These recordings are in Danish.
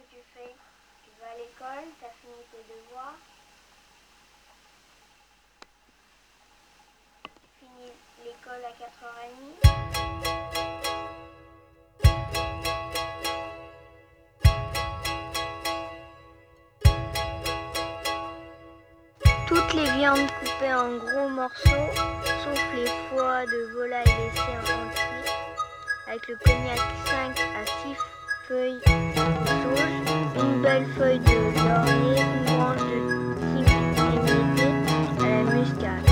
que tu fais. Tu vas à l'école T'as fini tes devoirs. Tu finis l'école à 4h30 Toutes les viandes coupées en gros morceaux, sauf les foies de volaille laissés en cuit, avec le cognac 5 à 6 feuilles de sauge, une belle feuille de laurier, une branche de thym émietté à la muscade.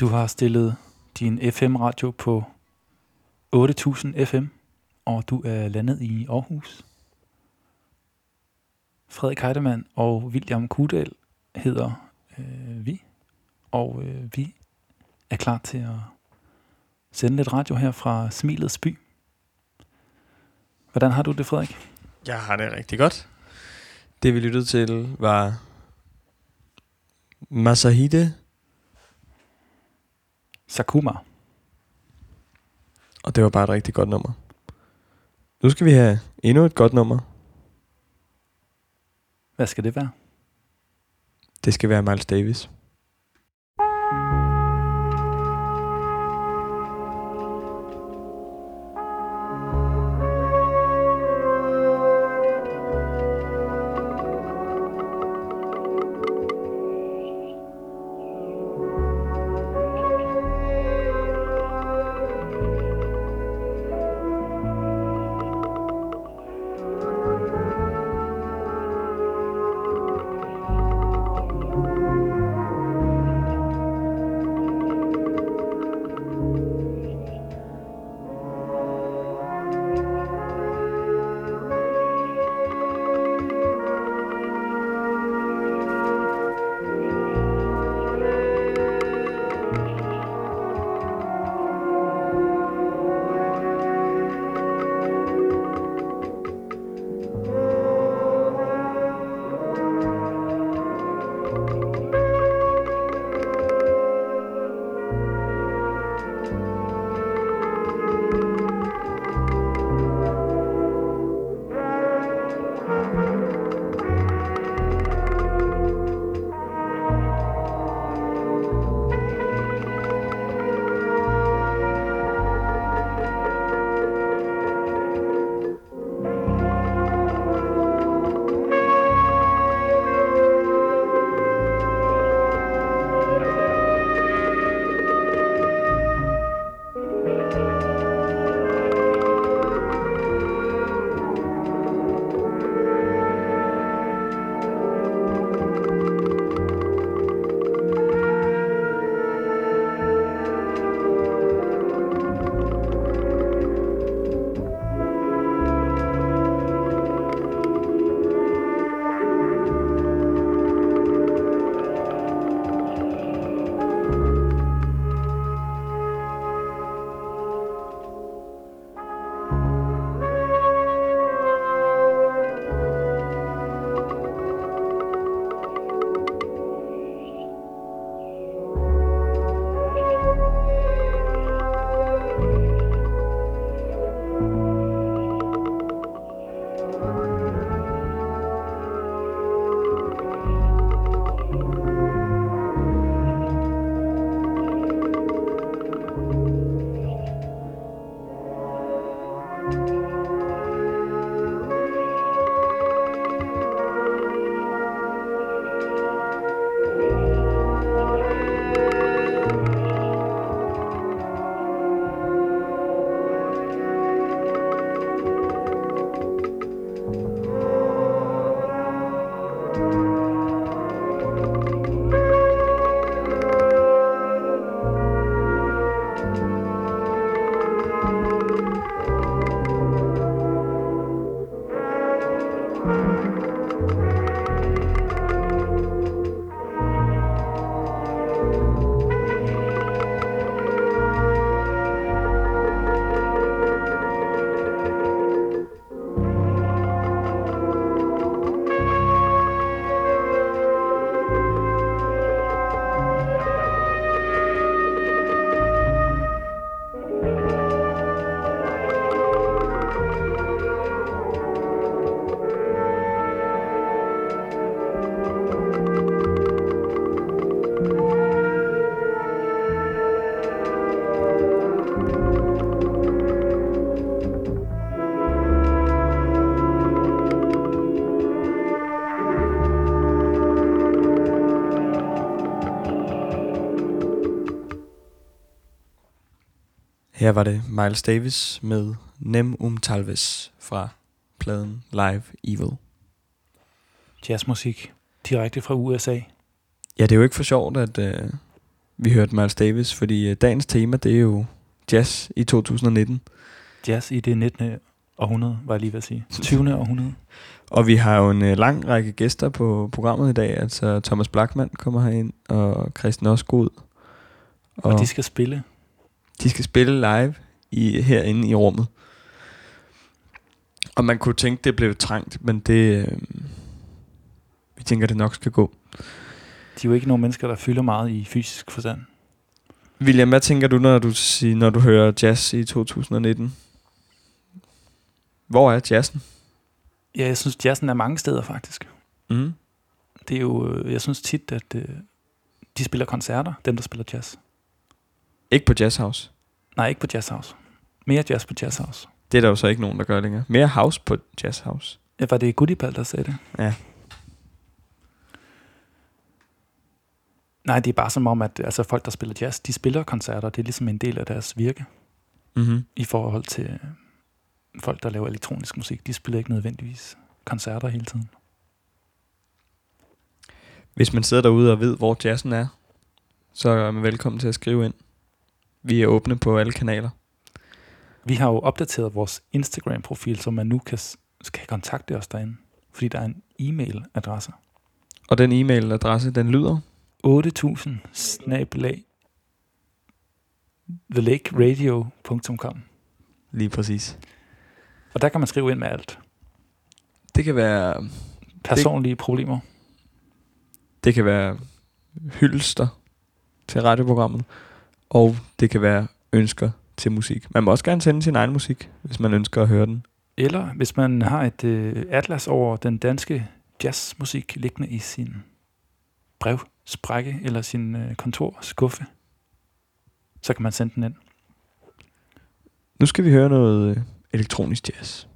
Du har stillet din FM-radio på 8000 FM, og du er landet i Aarhus. Frederik Heidemann og William Kudal hedder øh, vi, og øh, vi er klar til at sende lidt radio her fra Smilets by. Hvordan har du det, Frederik? Jeg har det rigtig godt. Det vi lyttede til var Masahide, Sakuma. og det var bare et rigtig godt nummer. Nu skal vi have endnu et godt nummer. Hvad skal det være? Det skal være Miles Davis. Her var det Miles Davis med Nem um Talves fra pladen Live Evil. Jazzmusik direkte fra USA. Ja, det er jo ikke for sjovt, at øh, vi hørte Miles Davis, fordi øh, dagens tema, det er jo jazz i 2019. Jazz i det 19. århundrede, var jeg lige ved at sige. 20. århundrede. Og vi har jo en øh, lang række gæster på programmet i dag. Altså Thomas Blackman kommer herind, og Christian Osgod. Og, og de skal spille. De skal spille live i, herinde i rummet. Og man kunne tænke, det blev trængt, men det... Øh, vi tænker, det nok skal gå. De er jo ikke nogen mennesker, der fylder meget i fysisk forstand. William, hvad tænker du, når du, siger, når du hører jazz i 2019? Hvor er jazzen? Ja, jeg synes, jazzen er mange steder faktisk. Mm. Det er jo, øh, jeg synes tit, at øh, de spiller koncerter, dem der spiller jazz. Ikke på Jazz House? Nej, ikke på Jazz House. Mere jazz på Jazz House. Det er der jo så ikke nogen, der gør længere. Mere house på Jazz House. Ja, var det Goodiepal, der sagde det? Ja. Nej, det er bare som om, at altså, folk, der spiller jazz, de spiller koncerter. Det er ligesom en del af deres virke. Mm-hmm. I forhold til øh, folk, der laver elektronisk musik. De spiller ikke nødvendigvis koncerter hele tiden. Hvis man sidder derude og ved, hvor jazzen er, så er man velkommen til at skrive ind. Vi er åbne på alle kanaler. Vi har jo opdateret vores Instagram-profil, så man nu kan, kan kontakte os derinde. Fordi der er en e-mail-adresse. Og den e-mail-adresse, den lyder? 8000 snabelag thelakeradio.com Lige præcis. Og der kan man skrive ind med alt. Det kan være... Personlige det, problemer. Det kan være hyldester til radioprogrammet. Og det kan være ønsker til musik. Man må også gerne sende sin egen musik, hvis man ønsker at høre den. Eller hvis man har et øh, atlas over den danske jazzmusik liggende i sin brevsprække eller sin øh, kontorskuffe, så kan man sende den ind. Nu skal vi høre noget øh, elektronisk jazz.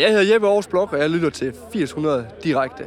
Jeg hedder Jeppe Aarhus Blok, og jeg lytter til 800 direkte.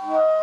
Thank.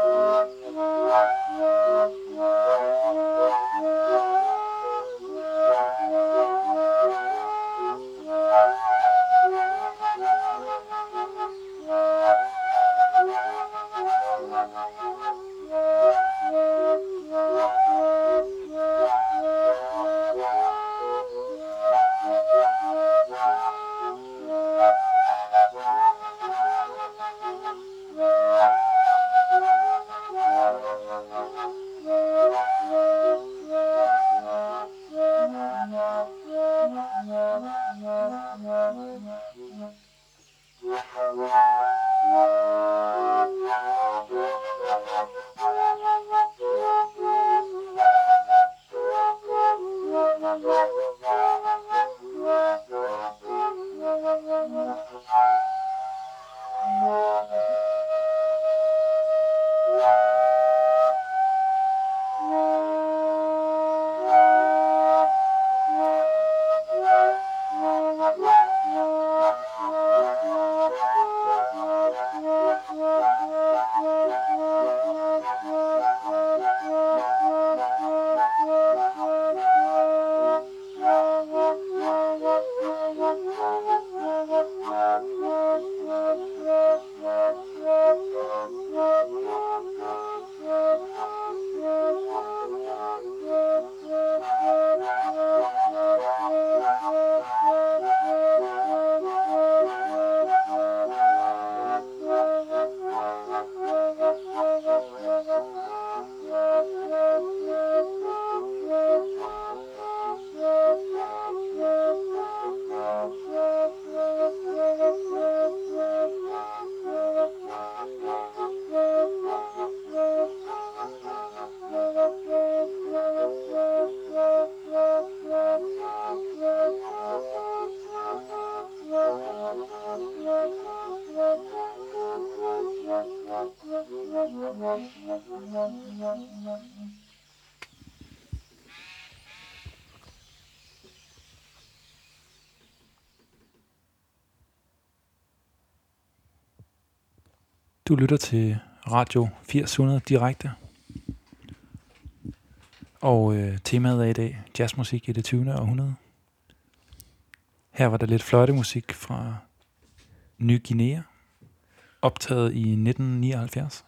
Du lytter til Radio 800 direkte. Og øh, temaet er i dag jazzmusik i det 20. århundrede. Her var der lidt fløjtemusik fra Ny Guinea, optaget i 1979.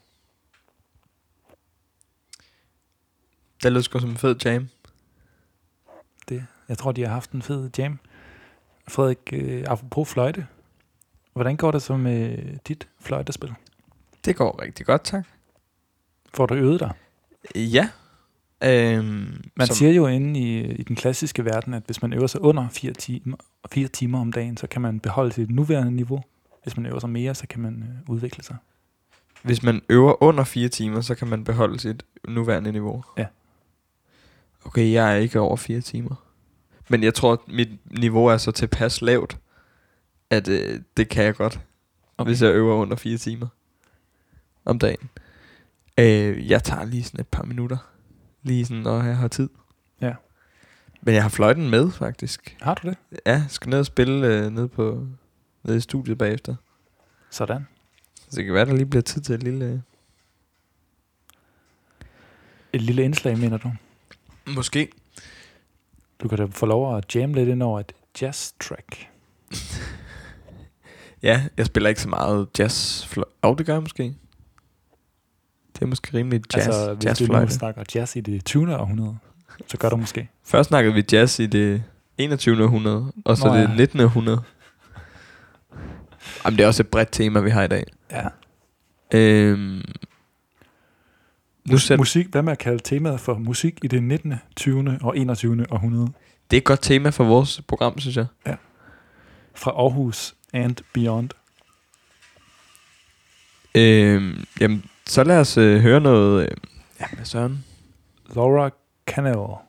Det lyder sgu som en fed jam. Det, jeg tror, de har haft en fed jam. Frederik, øh, apropos fløjte, hvordan går det så med dit fløjtespil? Det går rigtig godt, tak. Får du øvet dig? Ja. Øhm, Man som- siger jo inde i, i den klassiske verden, at hvis man øver sig under fire timer, fire timer om dagen, så kan man beholde sit nuværende niveau. Hvis man øver sig mere, så kan man øh, udvikle sig. Hvis man øver under fire timer, så kan man beholde sit nuværende niveau. Ja. Okay, jeg er ikke over fire timer. Men jeg tror, at mit niveau er så tilpas lavt, at øh, det kan jeg godt, okay. hvis jeg øver under fire timer om dagen. Øh, jeg tager lige sådan et par minutter. Lige sådan, når jeg har tid. Ja. Men jeg har fløjten med, faktisk. Har du det? Ja, jeg skal ned og spille øh, ned, på, ned i studiet bagefter. Sådan. Så det kan være, der lige bliver tid til et lille... Øh. Et lille indslag, mener du? Måske. Du kan da få lov at jamme lidt ind over et jazz track. Ja, jeg spiller ikke så meget jazz. Oh, det gør jeg måske. Det er måske rimelig jazz, altså, hvis du jazzfløjte. nu snakker jazz i det 20. århundrede, så gør du måske. Først snakkede vi jazz i det 21. århundrede, og så Nå det ja. 19. århundrede. Jamen, det er også et bredt tema, vi har i dag. Ja. Øhm, nu sæt, Musik, hvad med at kalde temaet for musik i det 19., 20. og 21. århundrede? det er et godt tema for vores program, synes jeg. Fra Aarhus and beyond. Øhm, jamen, så lad os øh, høre noget... Øh, ja, med søren? Laura Cannell.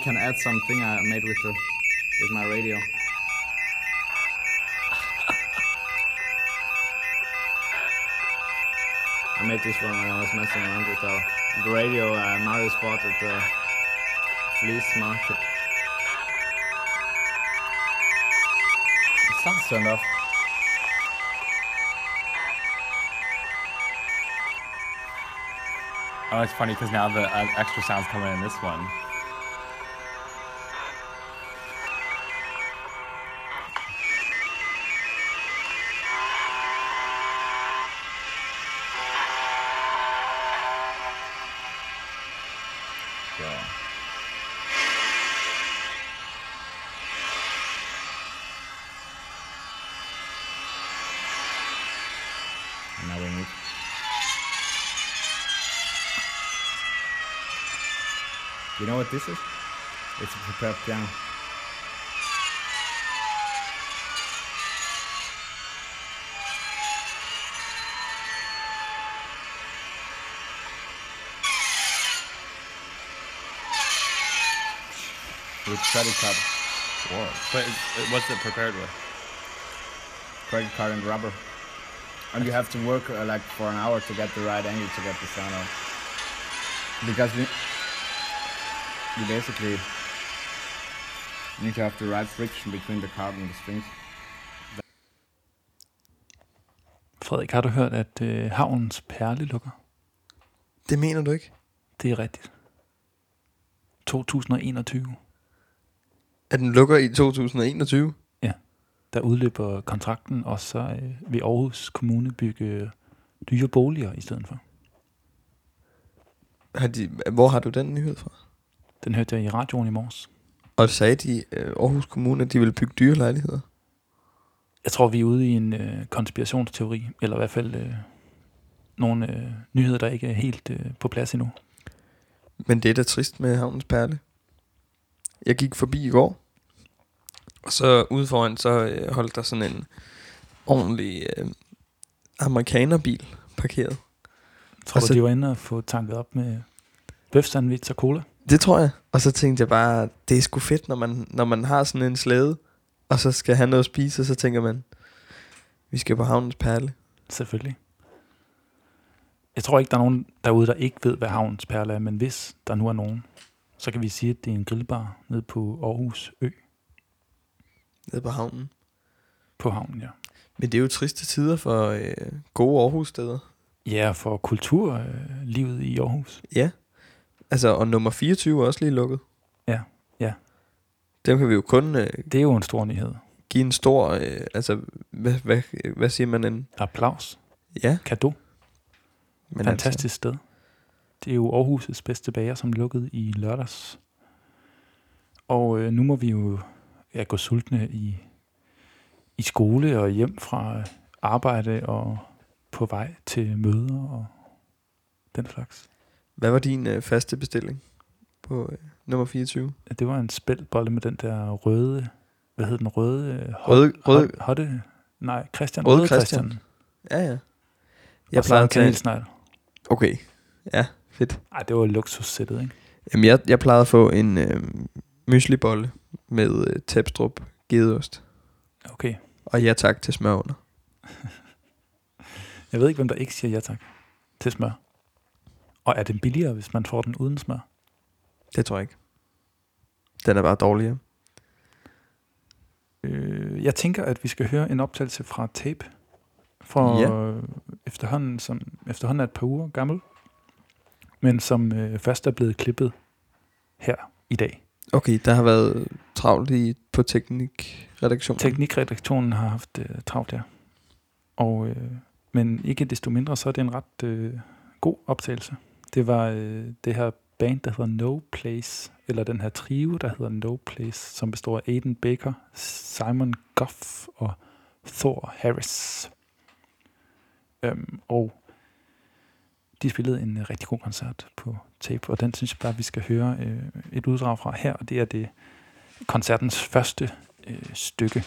Can add something I made with the with my radio. I made this one when I was messing around with uh, the radio uh, Mario bought at the fleece market. The sound's turned off. Oh, it's funny because now the uh, extra sounds coming in this one. You know what this is? It's a prepared piano. With credit card. Whoa. But what's it prepared with? credit card and rubber. And you have to work uh, like for an hour to get the right angle to get the sound out. Because we, you basically need to have the right friction between the card and the strings. Frederik, har du hørt, at øh, havnens perle lukker? Det mener du ikke? Det er rigtigt. 2021. At den lukker i 2021? Der udløber kontrakten, og så øh, vil Aarhus Kommune bygge dyre boliger i stedet for. Har de, hvor har du den nyhed fra? Den hørte jeg i radioen i morges. Og sagde de øh, Aarhus Kommune, at de vil bygge dyre lejligheder? Jeg tror, vi er ude i en øh, konspirationsteori, eller i hvert fald øh, nogle øh, nyheder, der ikke er helt øh, på plads endnu. Men det er da trist med Havnens Perle. Jeg gik forbi i går, og så ude foran, så øh, holdt der sådan en ordentlig øh, amerikanerbil parkeret. Tror Altså- du, de var inde og få tanket op med bøf sandwich og cola? Det tror jeg. Og så tænkte jeg bare, det er sgu fedt, når man, når man har sådan en slæde, og så skal have noget at spise, og så tænker man, vi skal på Havnens Perle. Selvfølgelig. Jeg tror ikke, der er nogen derude, der ikke ved, hvad havnens perle er, men hvis der nu er nogen, så kan vi sige, at det er en grillbar nede på Aarhus Ø Nede på havnen. på havnen, ja. Men det er jo triste tider for øh, gode Aarhus-steder. Ja, for kulturlivet i Aarhus. Ja. Altså, og nummer 24 er også lige lukket. Ja, ja. Dem kan vi jo kun øh, Det er jo en stor nyhed. give en stor, øh, altså, hvad, hvad, hvad siger man en? Applaus. Ja, Kado. men Fantastisk altså. sted. Det er jo Aarhus' bedste bager, som lukkede i lørdags. Og øh, nu må vi jo ja, gå sultne i, i skole og hjem fra øh, arbejde og på vej til møder og den slags. Hvad var din øh, faste bestilling på øh, nummer 24? Ja, Det var en spældbolle med den der røde, hvad hed den, røde? øh, hot- Røde- røde- hot- Hotte? Nej, Christian. Røde Røde Christian. Christian. Ja, ja. Jeg og en at tage... kanelsnegl. Okay, ja, fedt. Ej, det var luksussættet, ikke? Jamen, jeg, jeg plejede at få en øh, myslibolle med øh, tæpstrup gedeost. Okay. Og ja tak til smør under. Jeg ved ikke, hvem der ikke siger ja tak til smør. Og er den billigere, hvis man får den uden smør? Det tror jeg ikke. Den er bare dårligere. Øh, jeg tænker, at vi skal høre en optagelse fra tape. For Ja. efterhånden, som efterhånden er et par uger gammel. Men som øh, først er blevet klippet her i dag. Okay, der har været travlt i, på teknikredaktionen. Teknikredaktionen har haft øh, travlt her. Og, øh, men ikke desto mindre, så er det en ret øh, god optagelse. Det var øh, det her band, der hedder No Place, eller den her trio, der hedder No Place, som består af Aiden Baker, Simon Goff og Thor Harris. Øhm, og de spillede en øh, rigtig god koncert på tape, og den synes jeg bare, vi skal høre øh, et uddrag fra her, og det er det koncertens første øh, stykke.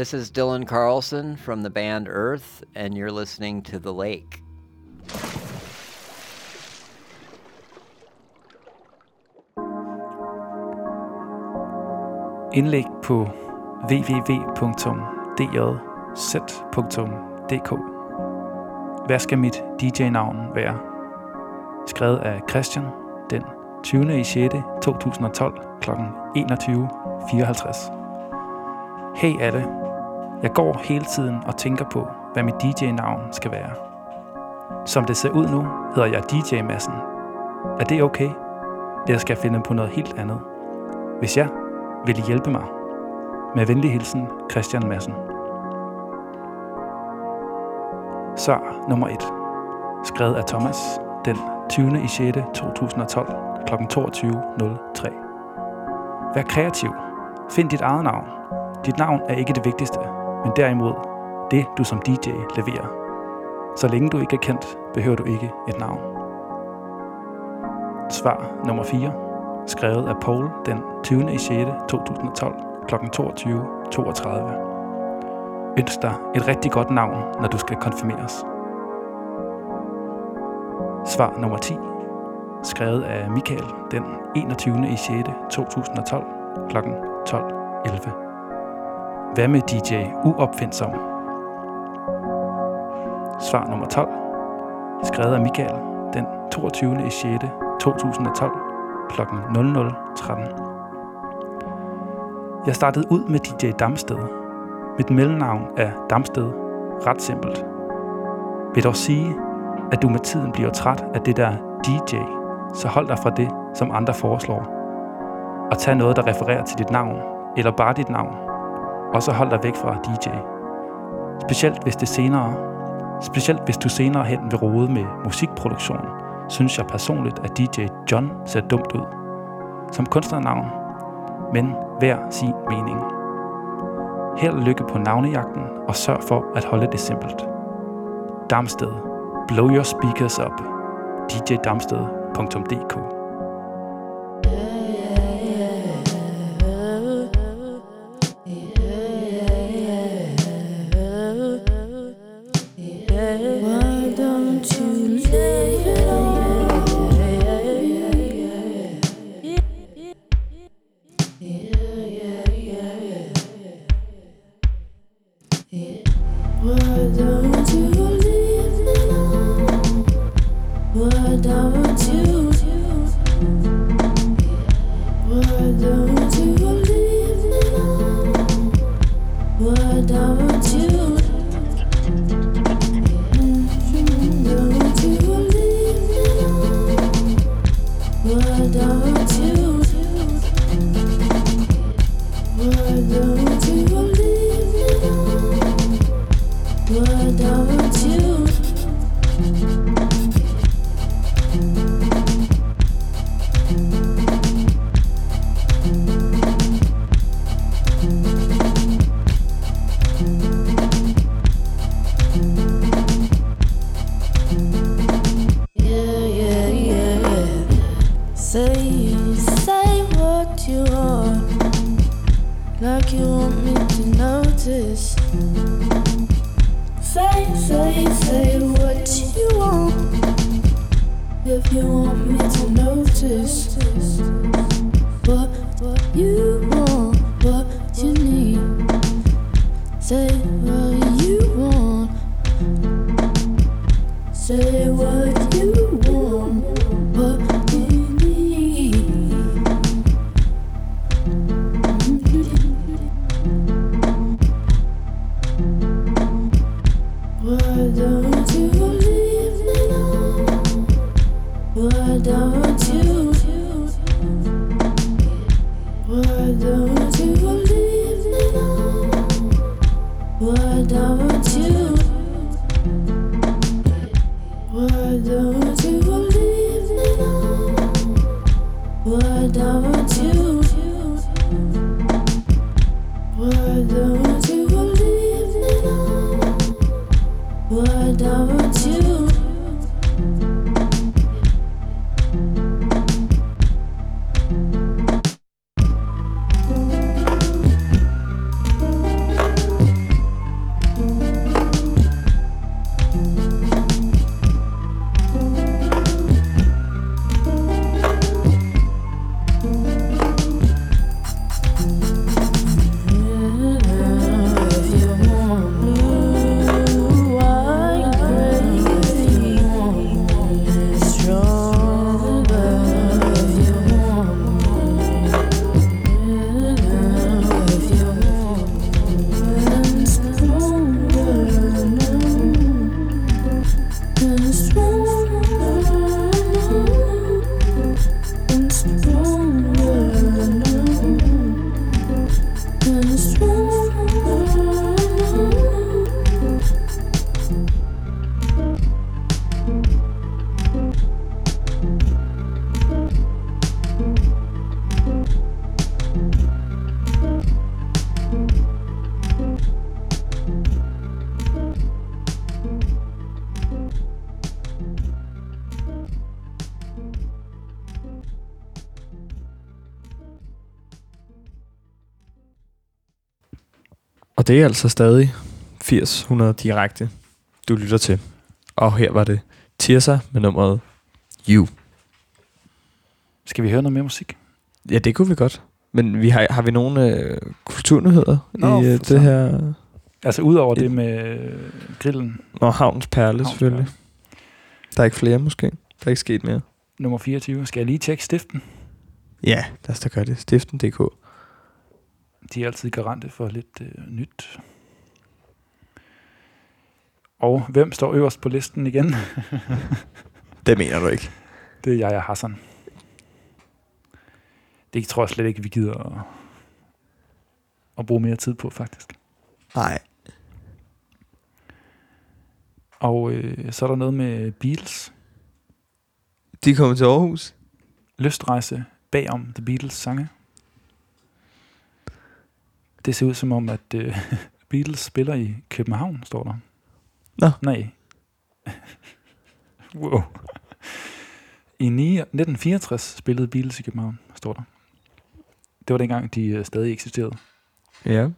This is Dylan Carlson from the band Earth, and you're listening to The Lake. Indlæg på www.djz.dk Hvad skal mit DJ-navn være? Skrevet af Christian den 20. i 6. 2012 kl. 21.54. Hey alle, jeg går hele tiden og tænker på, hvad mit DJ-navn skal være. Som det ser ud nu, hedder jeg DJ Massen. Er det okay? Eller skal jeg finde på noget helt andet? Hvis ja, vil I hjælpe mig? Med venlig hilsen, Christian Madsen. Svar nummer 1. Skrevet af Thomas den 20. i 6. 2012 kl. 22.03. Vær kreativ. Find dit eget navn. Dit navn er ikke det vigtigste, men derimod det, du som DJ leverer. Så længe du ikke er kendt, behøver du ikke et navn. Svar nummer 4 skrevet af Paul den 20. 6. 2012 kl. 22.32. Ønsk dig et rigtig godt navn, når du skal konfirmeres. Svar nummer 10. Skrevet af Michael den 21. i 6. 2012 kl. 12.11. Hvad med DJ Uopfindsom? Svar nummer 12. Skrevet af Michael den 22. i 6. 2012 kl. 00.13. Jeg startede ud med DJ Damsted. Mit mellemnavn er Damsted. Ret simpelt. Vil dog sige, at du med tiden bliver træt af det der DJ, så hold dig fra det, som andre foreslår. Og tag noget, der refererer til dit navn, eller bare dit navn. Og så hold dig væk fra DJ. Specielt hvis det senere, specielt hvis du senere hen vil rode med musikproduktion, synes jeg personligt, at DJ John ser dumt ud. Som kunstnernavn, men hver sin mening. Held og lykke på navnejagten, og sørg for at holde det simpelt. Damsted. Blow your speakers up. djdamsted.dk det er altså stadig 80-100 direkte, du lytter til. Og her var det Tirsa med nummeret You. Skal vi høre noget mere musik? Ja, det kunne vi godt. Men vi har, har vi nogle øh, kulturnyheder Nå, i øh, det her? Altså udover Et- det med øh, grillen, Nå, Havns Perle Havns selvfølgelig. Perle. Der er ikke flere måske. Der er ikke sket mere. nummer 24. Skal jeg lige tjekke stiften? Ja, lad os da gøre det. Stiften.dk. De er altid garante for lidt øh, nyt. Og hvem står øverst på listen igen? Det mener du ikke. Det er jeg og Hassan. Det tror jeg slet ikke, vi gider at, at bruge mere tid på, faktisk. Nej. Og øh, så er der noget med Beatles. De kommer til Aarhus. Lystrejse bagom The Beatles sange. Det ser ud som om, at øh, Beatles spiller i København, står der. Nå. Nej. wow. I ni- 1964 spillede Beatles i København, står der. Det var dengang, de øh, stadig eksisterede. Ja.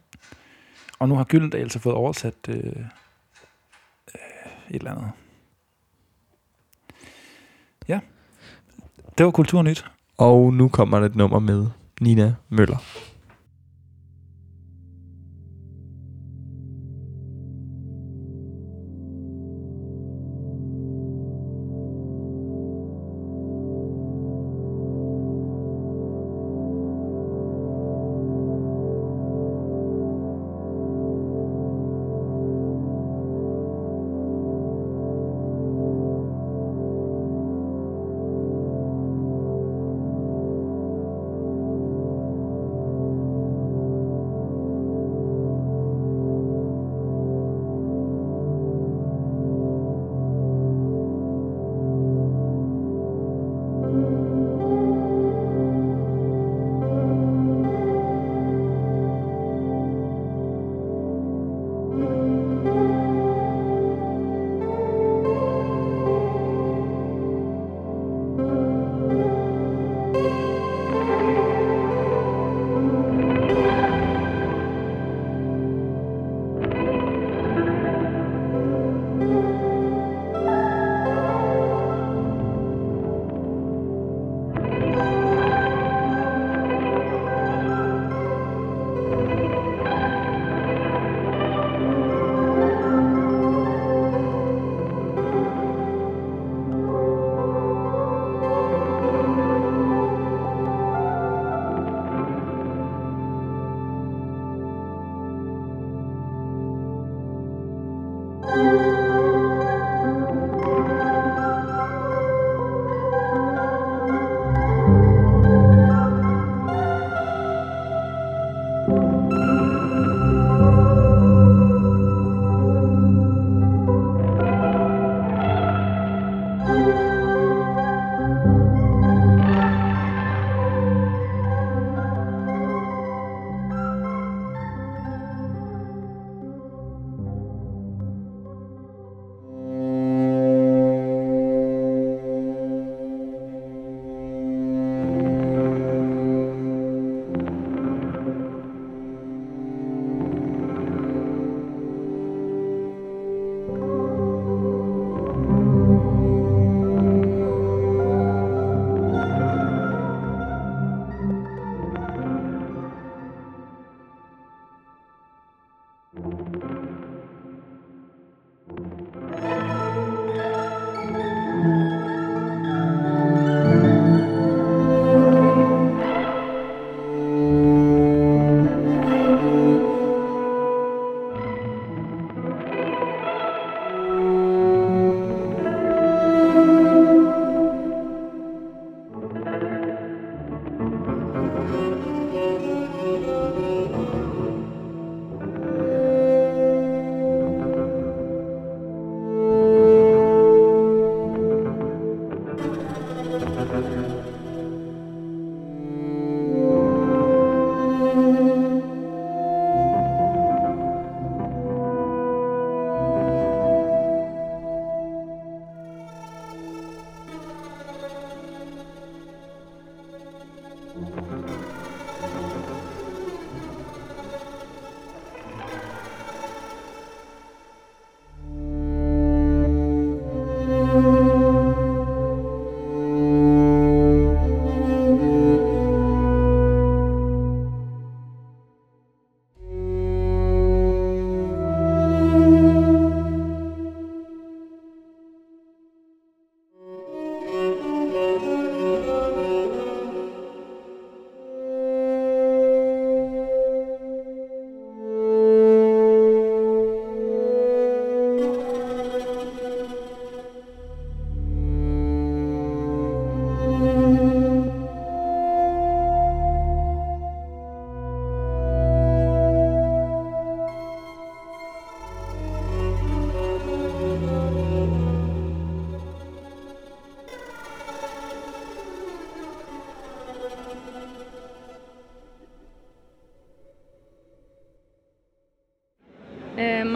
Og nu har Gyldendal så fået oversat øh, øh, et eller andet. Ja. Det var Kulturnyt. Og nu kommer der et nummer med Nina Møller.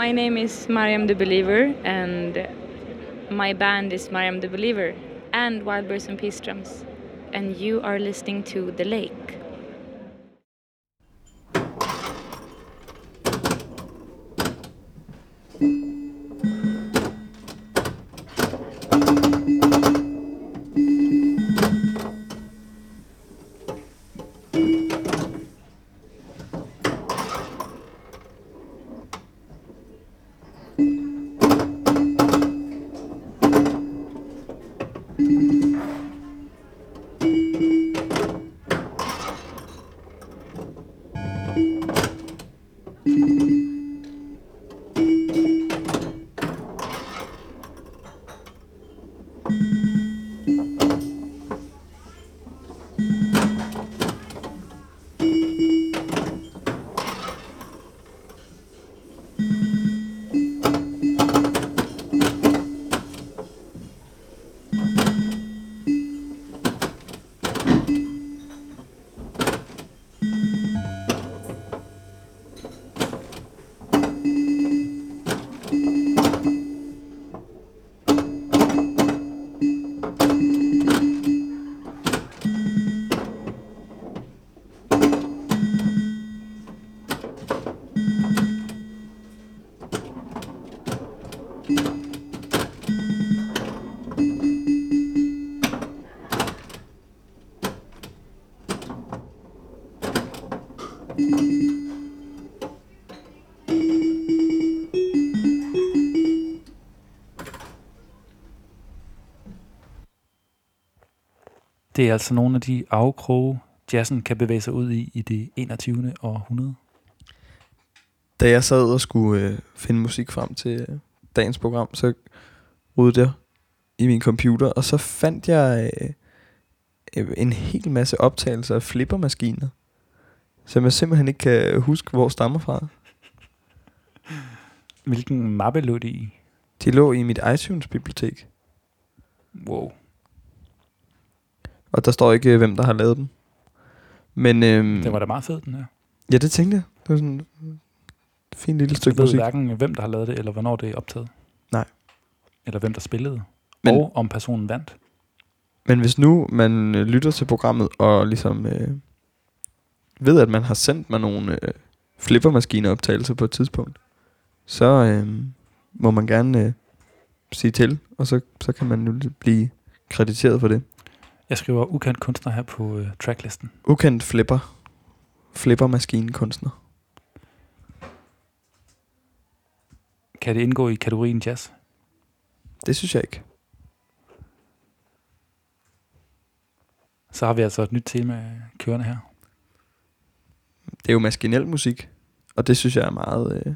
My name is Mariam the Believer, and my band is Mariam the Believer and Wild Birds and Peace Drums. And you are listening to The Lake. Det er altså nogle af de afkroge, jazzen kan bevæge sig ud i i det 21. århundrede. Da jeg sad og skulle øh, finde musik frem til øh, dagens program, så rodede jeg i min computer, og så fandt jeg øh, øh, en hel masse optagelser af flippermaskiner, som jeg simpelthen ikke kan huske, hvor stammer fra. Hvilken mappe lå de i? De lå i mit iTunes-bibliotek, Wow. Og der står ikke, øh, hvem der har lavet dem. Men øhm, Den var da meget fed, den her. ja, det tænkte jeg. Det var sådan et fint lille stykke ved musik. hverken, hvem der har lavet det, eller hvornår det er optaget. Nej. Eller hvem der spillede. Men- og om personen vandt. Men hvis nu man øh, lytter til programmet og ligesom øh, ved, at man har sendt mig nogle øh, flippermaskineoptagelser på et tidspunkt, så øh, må man gerne øh, sige til, og så, så kan man nu blive krediteret for det. Jeg skriver ukendt kunstner her på øh, tracklisten. Ukendt flipper. Flippermaskinekunstner. Kan det indgå i kategorien jazz? Det synes jeg ikke. Så har vi altså et nyt tema kørende her. Det er jo maskinel musik, og det synes jeg er meget øh,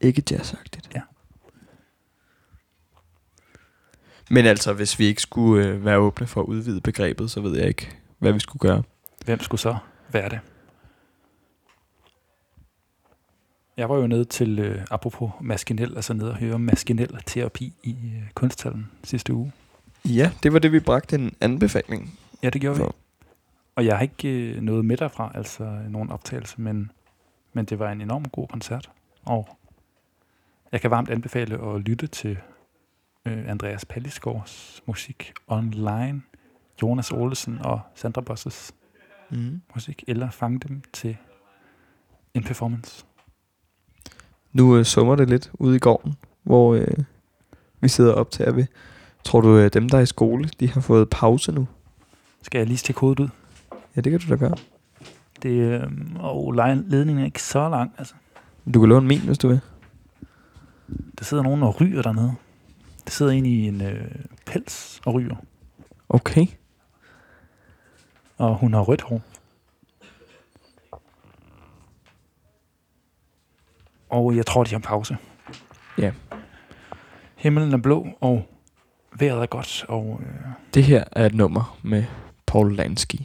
ikke jazzagtigt. Ja. Men altså, hvis vi ikke skulle øh, være åbne for at udvide begrebet, så ved jeg ikke, hvad vi skulle gøre. Hvem skulle så være det? Jeg var jo nede til, øh, apropos maskinel, altså nede og høre maskinel terapi i øh, kunsthallen sidste uge. Ja, det var det, vi bragte en anbefaling Ja, det gjorde vi. for. Og jeg har ikke øh, noget med derfra, altså nogen optagelse, men, men det var en enorm god koncert. Og jeg kan varmt anbefale at lytte til øh, Andreas Pallisgaards musik online, Jonas Olesen og Sandra Bosses Mm. musik, eller fange dem til en performance. Nu øh, summer det lidt ude i gården, hvor øh, vi sidder og optager ved. Tror du, øh, dem, der er i skole, de har fået pause nu? Skal jeg lige stikke hovedet ud? Ja, det kan du da gøre. Det, øh, og ledningen er ikke så lang. Altså. Du kan låne min, hvis du vil. Der sidder nogen og ryger dernede. Der sidder en i en øh, pels og ryger. Okay. Og hun har rødt hår. Og jeg tror, de har pause. Ja. Himmelen er blå, og vejret er godt. Og øh, Det her er et nummer med Paul Lansky.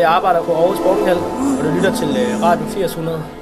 Jeg arbejder på Aarhus Sportinghal, og du lytter til øh, Radio 800.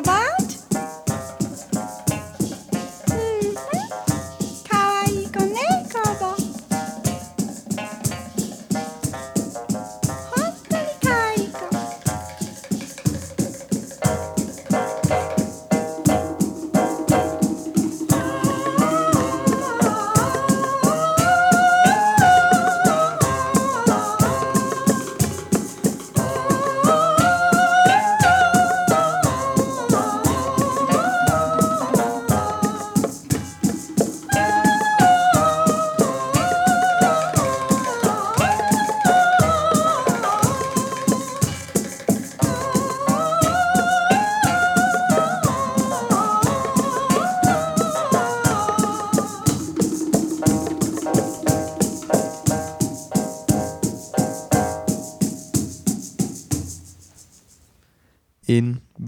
merhaba.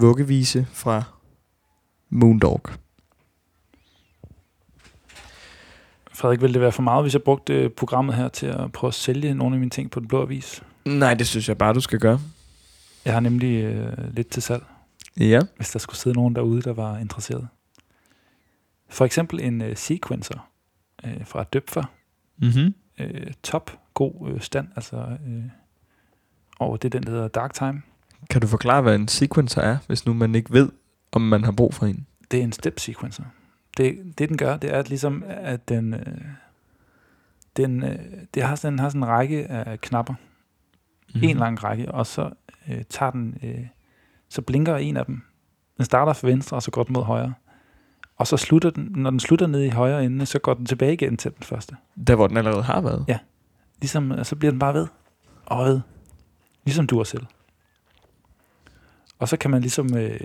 Vuggevise fra Moondog. Frederik, ville det være for meget, hvis jeg brugte øh, programmet her til at prøve at sælge nogle af mine ting på Den Blå Avis? Nej, det synes jeg bare, du skal gøre. Jeg har nemlig øh, lidt til salg, Ja. hvis der skulle sidde nogen derude, der var interesseret. For eksempel en øh, sequencer øh, fra Døpfer. Mhm. Øh, top god øh, stand, altså øh, over det, den der hedder Dark Time. Kan du forklare, hvad en sequencer er, hvis nu man ikke ved, om man har brug for en? Det er en step sequencer. Det, det den gør, det er ligesom, at den, øh, den, øh, det har sådan, den har sådan en række af knapper. Mhm. En lang række, og så øh, tager den, øh, så blinker en af dem. Den starter fra venstre, og så går den mod højre. Og så slutter den, når den slutter nede i højre ende, så går den tilbage igen til den første. Der, hvor den allerede har været? Ja. Ligesom, øh, så bliver den bare ved. Og ved. Ligesom du selv. Og så kan man ligesom øh,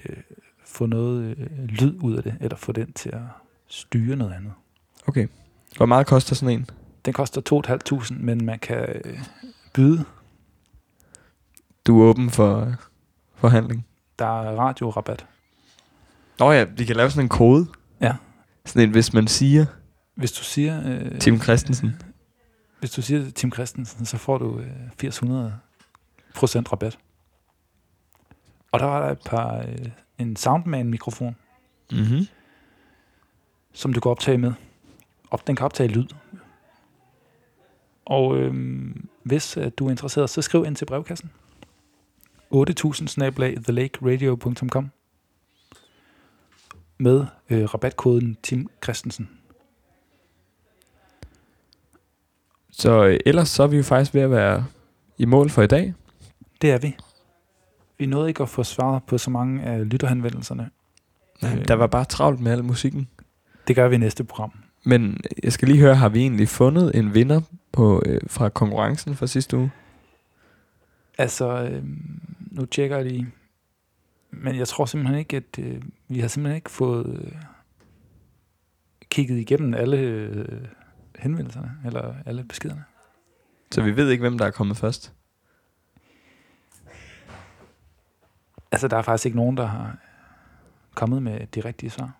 få noget øh, lyd ud af det, eller få den til at styre noget andet. Okay. Hvor meget koster sådan en? Den koster 2.500, men man kan øh, byde. Du er åben for øh, forhandling. Der er radiorabat. Nå ja, vi kan lave sådan en kode. Ja. Sådan en, hvis man siger Hvis du siger... Øh, Tim Christensen. Hvis du siger Tim Christensen, så får du øh, 800 procent rabat. Og der var der et par, øh, en Soundman-mikrofon, Mhm. som du kan optage med. Og den kan optage lyd. Og øhm, hvis øh, du er interesseret, så skriv ind til brevkassen. 8000 snablag thelakeradio.com med øh, rabatkoden Tim Christensen. Så øh, ellers så er vi jo faktisk ved at være i mål for i dag. Det er vi. Vi nåede ikke at få svaret på så mange af lytterhenvendelserne. Nej, Øh. der var bare travlt med al musikken. Det gør vi i næste program. Men jeg skal lige høre, har vi egentlig fundet en vinder på, øh, fra konkurrencen fra sidste uge? Altså, øh, nu tjekker jeg lige. Men jeg tror simpelthen ikke, at øh, vi har simpelthen ikke fået øh, kigget igennem alle øh, henvendelserne, eller alle beskederne. Så vi ved ikke, hvem der er kommet først. Altså, der er faktisk ikke nogen, der har kommet med de rigtige svar.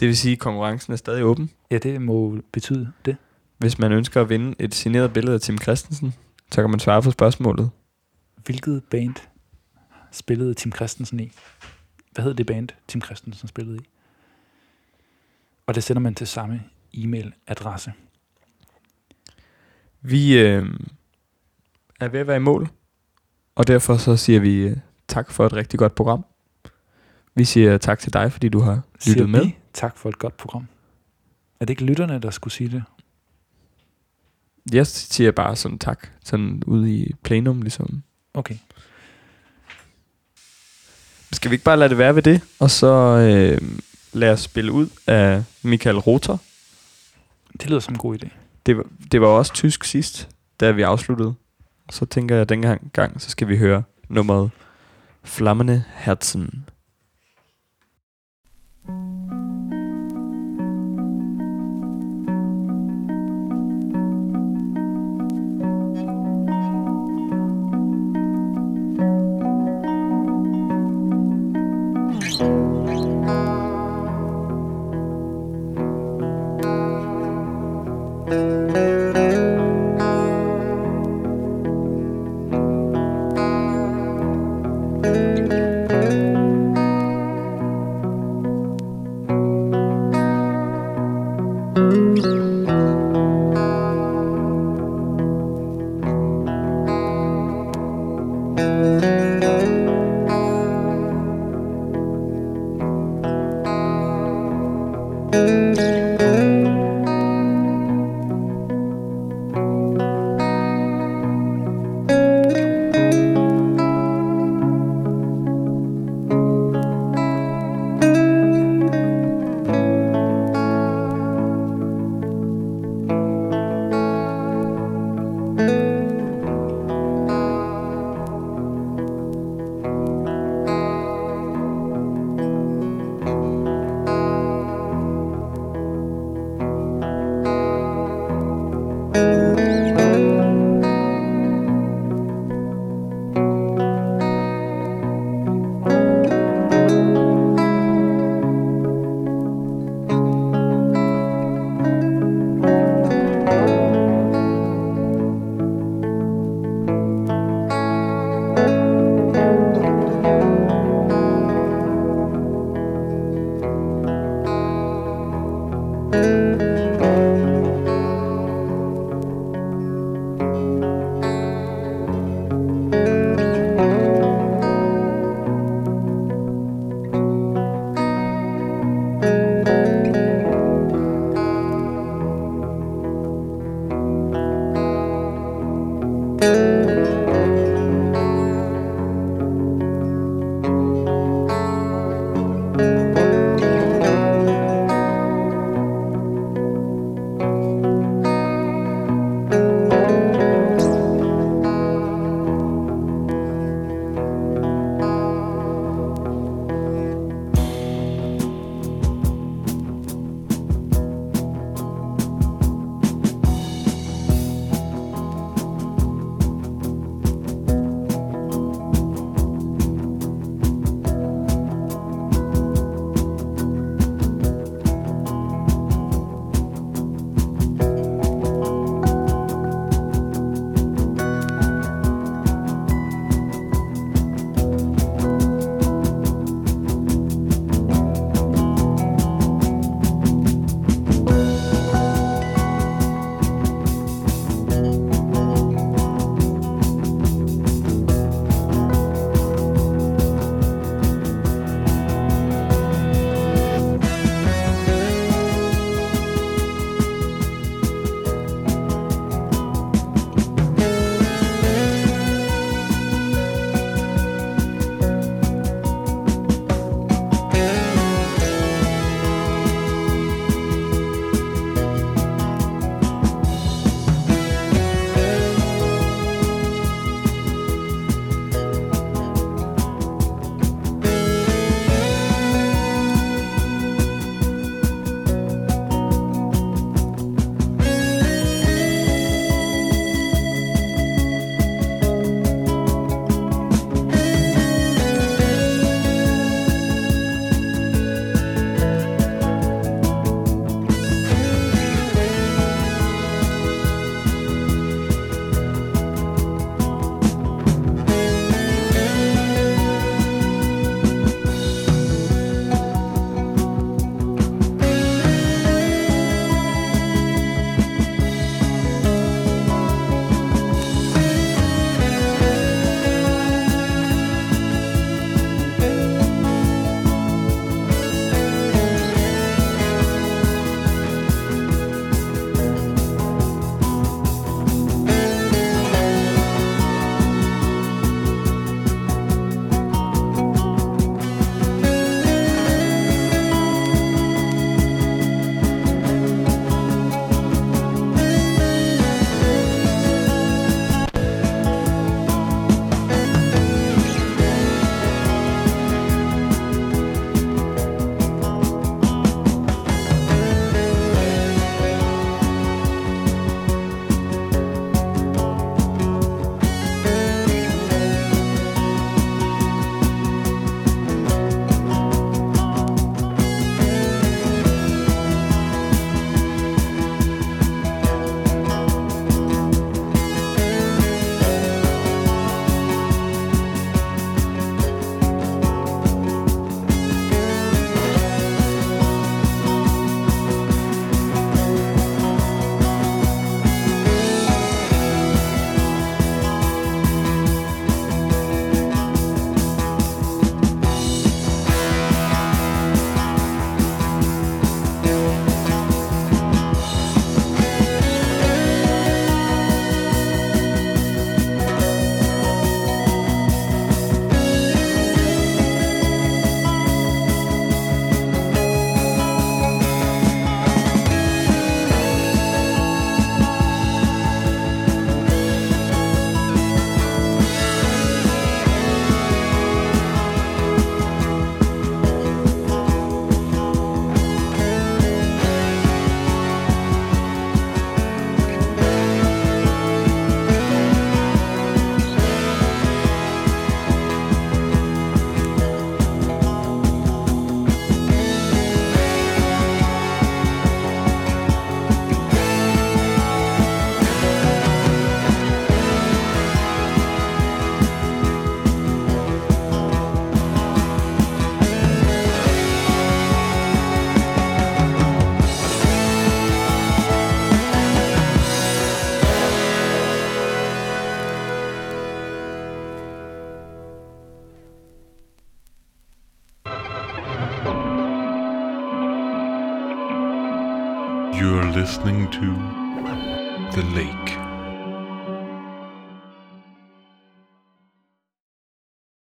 Det vil sige, at konkurrencen er stadig åben. Ja, det må betyde det. Hvis man ønsker at vinde et signeret billede af Tim Christensen, så kan man svare på spørgsmålet. Hvilket band spillede Tim Christensen i? Hvad hed det band, Tim Christensen spillede i? Og det sender man til samme e-mailadresse. Vi øh, er ved at være i mål, og derfor så siger vi øh, tak for et rigtig godt program. Vi siger tak til dig, fordi du har Siger lyttet med. vi tak for et godt program. Er det ikke lytterne, der skulle sige det? Jeg siger bare sådan tak, sådan ude i plenum ligesom. Okay. Skal vi ikke bare lade det være ved det, og så øh, lade os spille ud af Michael Roter? Det lyder som en god idé. Det var, det var også tysk sidst, da vi afsluttede. Så tænker jeg, at dengang gang, så skal vi høre nummeret Flammende Herzen.